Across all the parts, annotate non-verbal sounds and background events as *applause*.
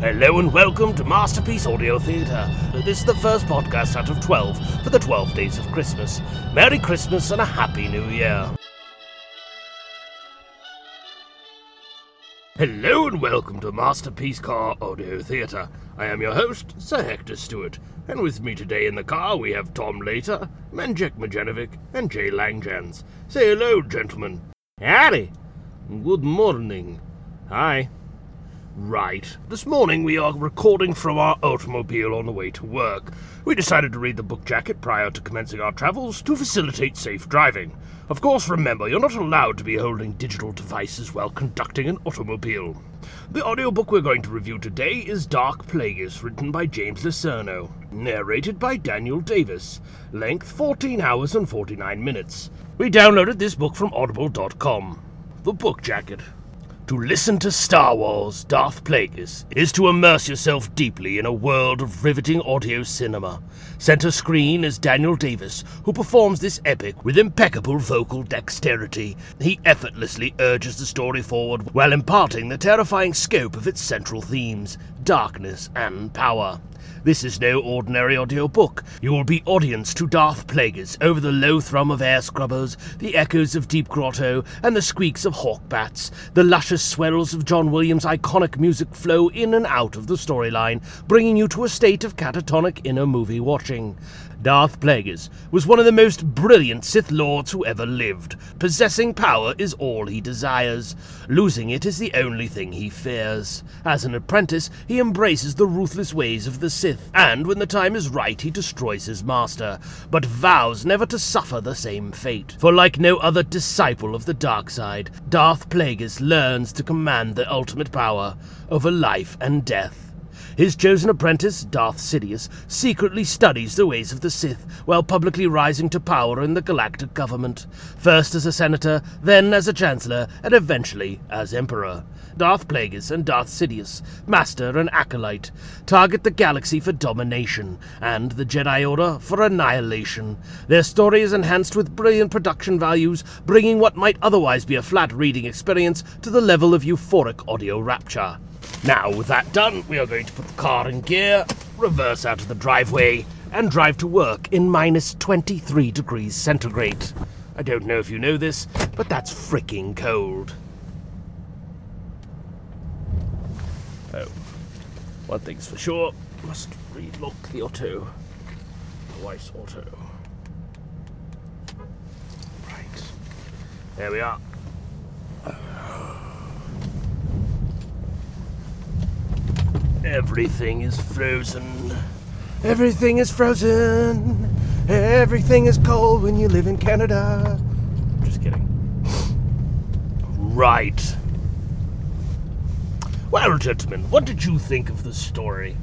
Hello and welcome to Masterpiece Audio Theatre. This is the first podcast out of 12 for the 12 days of Christmas. Merry Christmas and a Happy New Year. Hello and welcome to Masterpiece Car Audio Theatre. I am your host, Sir Hector Stewart, and with me today in the car we have Tom Later, Menjek Majanovic, and Jay Langjans. Say hello, gentlemen. Howdy. Good morning. Hi. Right. This morning we are recording from our automobile on the way to work. We decided to read the book jacket prior to commencing our travels to facilitate safe driving. Of course, remember, you're not allowed to be holding digital devices while conducting an automobile. The audiobook we're going to review today is Darth Plagueis, written by James Luceno, narrated by Daniel Davis, length 14 hours and 49 minutes. We downloaded this book from audible.com. The book jacket. To listen to Star Wars Darth Plagueis is to immerse yourself deeply in a world of riveting audio cinema. Center screen is Daniel Davis, who performs this epic with impeccable vocal dexterity. He effortlessly urges the story forward while imparting the terrifying scope of its central themes darkness and power. This is no ordinary audiobook. You will be audience to Darth Plagueis over the low thrum of air scrubbers, the echoes of Deep Grotto, and the squeaks of hawk bats. The luscious swells of John Williams' iconic music flow in and out of the storyline, bringing you to a state of catatonic inner movie watching. Darth Plagueis was one of the most brilliant Sith Lords who ever lived. Possessing power is all he desires. Losing it is the only thing he fears. As an apprentice, he embraces the ruthless ways of the Sith, and when the time is right, he destroys his master, but vows never to suffer the same fate. For like no other disciple of the dark side, Darth Plagueis learns to command the ultimate power over life and death. His chosen apprentice, Darth Sidious, secretly studies the ways of the Sith while publicly rising to power in the galactic government, first as a senator, then as a chancellor, and eventually as emperor. Darth Plagueis and Darth Sidious, master and acolyte, target the galaxy for domination, and the Jedi Order for annihilation. Their story is enhanced with brilliant production values, bringing what might otherwise be a flat reading experience to the level of euphoric audio rapture. Now, with that done, we are going to put the car in gear, reverse out of the driveway, and drive to work in minus 23 degrees centigrade. I don't know if you know this, but that's freaking cold. Oh, one thing's for sure, must relock the auto. The wife's auto. Right. There we are. Everything is frozen. Everything is frozen. Everything is cold when you live in Canada. Just kidding. Right. Well, gentlemen, what did you think of the story?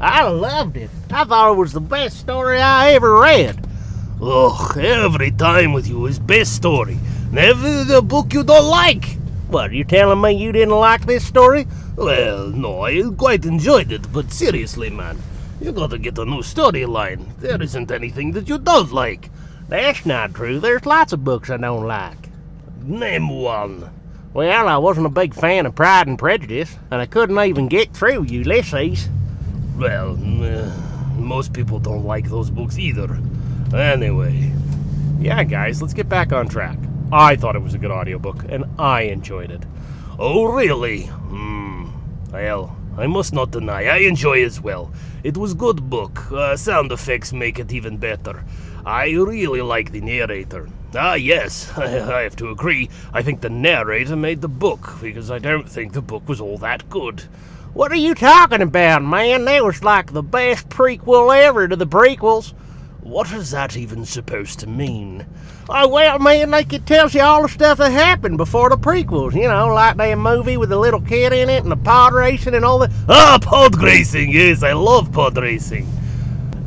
I loved it. I thought it was the best story I ever read. Ugh, every time with you is best story. Never the book you don't like. What, you're telling me you didn't like this story? Well, no, I quite enjoyed it, but seriously, man, you gotta get a new storyline. There isn't anything that you don't like. That's not true. There's lots of books I don't like. Name one. Well, I wasn't a big fan of Pride and Prejudice, and I couldn't even get through Ulysses. Well, uh, most people don't like those books either. Anyway. Yeah, guys, let's get back on track. I thought it was a good audiobook, and I enjoyed it. Oh, really? Hmm. Well, I must not deny, I enjoy as well. It was good book. Uh, sound effects make it even better. I really like the narrator. Ah, yes, *laughs* I have to agree. I think the narrator made the book, because I don't think the book was all that good. What are you talking about, man? That was like the best prequel ever to the prequels. What is that even supposed to mean? Oh, well, man, like it tells you all the stuff that happened before the prequels. You know, like that movie with the little kid in it and the pod racing and all that. Ah, pod racing, yes, I love pod racing.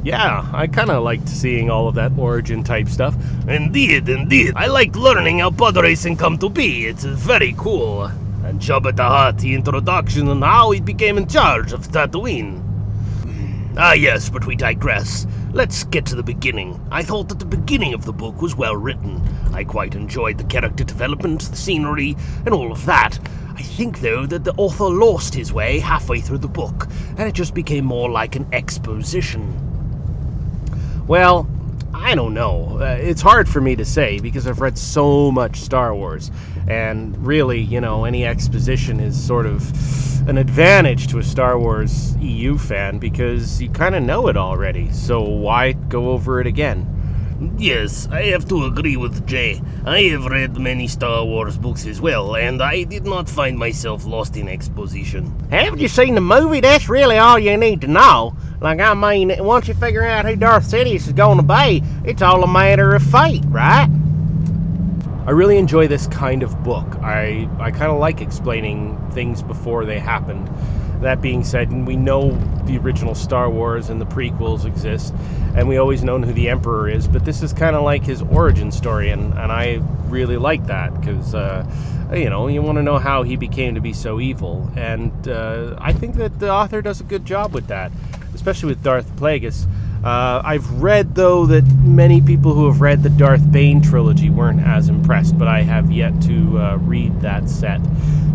Yeah, I kind of liked seeing all of that origin type stuff. Indeed, indeed. I liked learning how pod racing come to be. It's very cool. And Jabba the Hutt, the introduction and how he became in charge of Tatooine. Ah, yes, but we digress. Let's get to the beginning. I thought that the beginning of the book was well written. I quite enjoyed the character development, the scenery, and all of that. I think, though, that the author lost his way halfway through the book, and it just became more like an exposition. Well, I don't know. Uh, it's hard for me to say because I've read so much Star Wars. And really, you know, any exposition is sort of an advantage to a Star Wars EU fan because you kind of know it already. So why go over it again? Yes, I have to agree with Jay. I have read many Star Wars books as well, and I did not find myself lost in exposition. Haven't you seen the movie? That's really all you need to know. Like, I mean, once you figure out who Darth Sidious is going to be, it's all a matter of fate, right? I really enjoy this kind of book. I, I kind of like explaining things before they happened. That being said, we know the original Star Wars and the prequels exist, and we always known who the Emperor is, but this is kind of like his origin story, and, and I really like that because, uh, you know, you want to know how he became to be so evil, and uh, I think that the author does a good job with that, especially with Darth Plagueis. Uh, I've read, though, that many people who have read the Darth Bane trilogy weren't as impressed, but I have yet to uh, read that set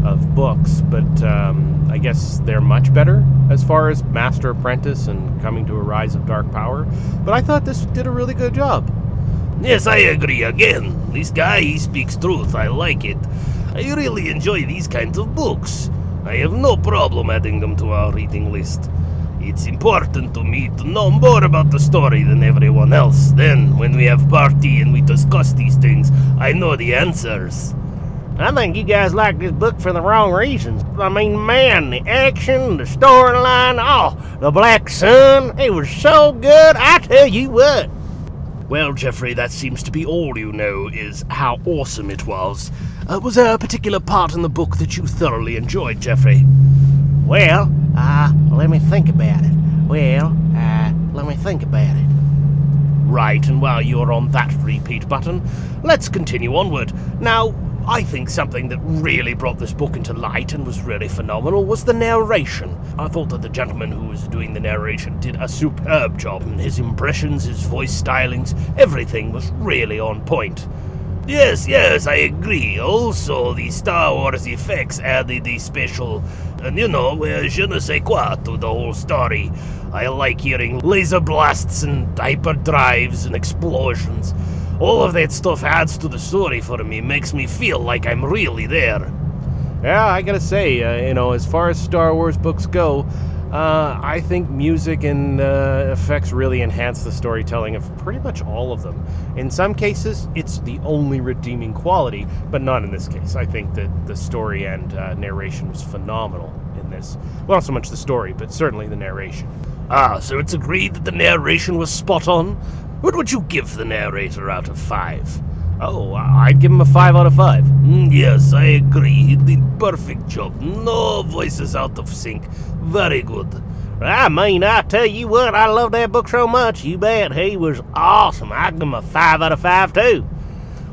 of books. But um, I guess they're much better as far as Master Apprentice and coming to a rise of dark power. But I thought this did a really good job. Yes, I agree again. This guy, he speaks truth. I like it. I really enjoy these kinds of books. I have no problem adding them to our reading list. It's important to me to know more about the story than everyone else. Then, when we have party and we discuss these things, I know the answers. I think you guys like this book for the wrong reasons. I mean, man, the action, the storyline, oh, the Black Sun, it was so good, I tell you what. Well, Jeffrey, that seems to be all you know is how awesome it was. Uh, was there a particular part in the book that you thoroughly enjoyed, Jeffrey? Well, uh, let me think about it. Well, uh, let me think about it. Right, and while you're on that repeat button, let's continue onward. Now, I think something that really brought this book into light and was really phenomenal was the narration. I thought that the gentleman who was doing the narration did a superb job. His impressions, his voice stylings, everything was really on point. Yes, yes, I agree. Also, the Star Wars effects added the special, and you know, uh, je ne sais quoi to the whole story. I like hearing laser blasts and hyperdrives and explosions. All of that stuff adds to the story for me, makes me feel like I'm really there. Yeah, I gotta say, uh, you know, as far as Star Wars books go, uh, I think music and uh, effects really enhance the storytelling of pretty much all of them. In some cases, it's the only redeeming quality, but not in this case. I think that the story and uh, narration was phenomenal in this. Well, not so much the story, but certainly the narration. Ah, so it's agreed that the narration was spot on? What would you give the narrator out of five? Oh, I'd give him a 5 out of 5. Mm, yes, I agree. He did perfect job. No voices out of sync. Very good. I mean, I tell you what, I love that book so much. You bet he was awesome. I'd give him a 5 out of 5 too.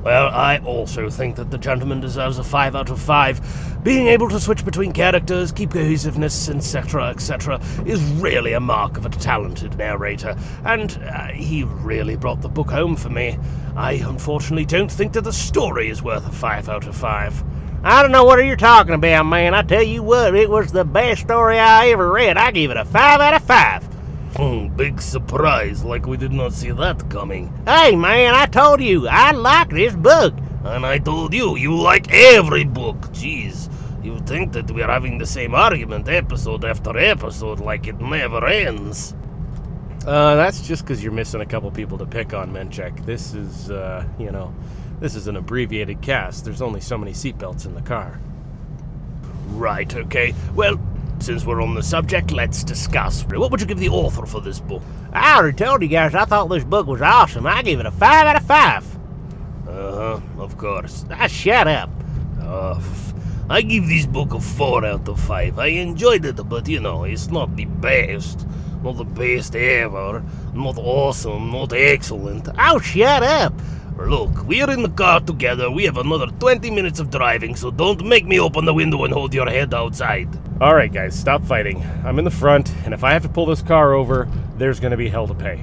Well, I also think that the gentleman deserves a 5 out of 5. Being able to switch between characters, keep cohesiveness, etc., etc., is really a mark of a talented narrator, and uh, he really brought the book home for me. I unfortunately don't think that the story is worth a 5 out of 5. I don't know what you're talking about, man. I tell you what, it was the best story I ever read. I give it a 5 out of 5. Hmm, big surprise, like we did not see that coming. Hey, man, I told you, I like this book. And I told you, you like every book. Jeez, you think that we're having the same argument episode after episode like it never ends. Uh, that's just because you're missing a couple people to pick on, Menchek. This is, uh, you know, this is an abbreviated cast. There's only so many seatbelts in the car. Right, okay. Well, since we're on the subject, let's discuss. What would you give the author for this book? I already told you guys I thought this book was awesome. I give it a 5 out of 5. Uh huh, of course. Ah, shut up. Uh, I give this book a 4 out of 5. I enjoyed it, but you know, it's not the best. Not the best ever. Not awesome, not excellent. Oh, shut up. Look, we're in the car together. We have another 20 minutes of driving, so don't make me open the window and hold your head outside. All right, guys, stop fighting. I'm in the front, and if I have to pull this car over, there's going to be hell to pay.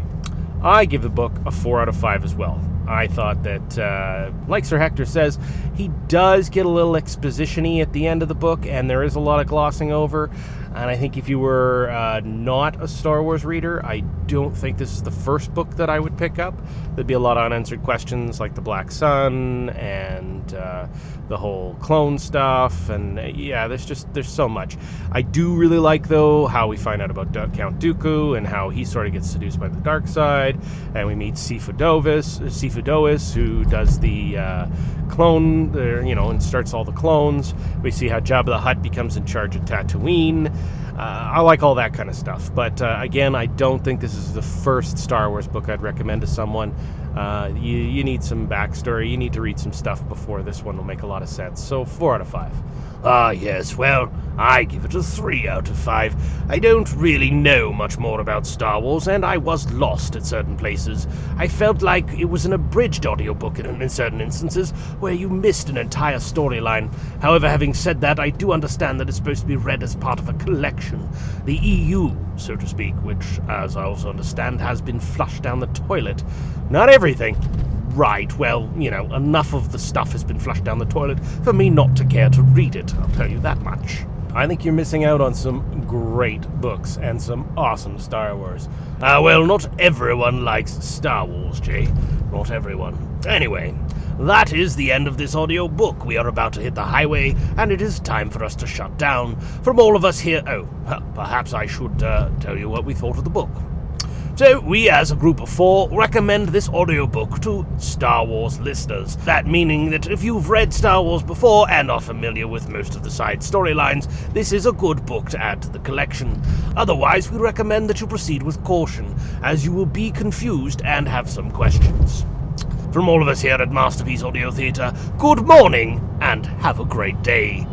I give the book a 4 out of 5 as well. I thought that, uh, like Sir Hector says, he does get a little exposition y at the end of the book, and there is a lot of glossing over. And I think if you were uh, not a Star Wars reader, I don't think this is the first book that I would pick up. There'd be a lot of unanswered questions like the Black Sun and uh, the whole clone stuff, and uh, yeah, there's just there's so much. I do really like though how we find out about Count Dooku and how he sort of gets seduced by the dark side, and we meet Sifu Dovis, Sifo-Dyas, who does the uh, clone, uh, you know, and starts all the clones. We see how Jabba the Hutt becomes in charge of Tatooine. Uh, I like all that kind of stuff, but uh, again, I don't think this is the first Star Wars book I'd recommend to someone. Uh, you, you need some backstory, you need to read some stuff before this one will make a lot of sense. So, four out of five. Ah, yes, well, I give it a 3 out of 5. I don't really know much more about Star Wars, and I was lost at certain places. I felt like it was an abridged audiobook in, in certain instances, where you missed an entire storyline. However, having said that, I do understand that it's supposed to be read as part of a collection. The EU, so to speak, which, as I also understand, has been flushed down the toilet. Not everything. Right, well, you know, enough of the stuff has been flushed down the toilet for me not to care to read it, I'll tell you that much. I think you're missing out on some great books and some awesome Star Wars. Ah, uh, well, not everyone likes Star Wars, Jay. Not everyone. Anyway, that is the end of this audio book. We are about to hit the highway, and it is time for us to shut down. From all of us here, oh, perhaps I should uh, tell you what we thought of the book. So, we as a group of four recommend this audiobook to Star Wars listeners. That meaning that if you've read Star Wars before and are familiar with most of the side storylines, this is a good book to add to the collection. Otherwise, we recommend that you proceed with caution, as you will be confused and have some questions. From all of us here at Masterpiece Audio Theatre, good morning and have a great day.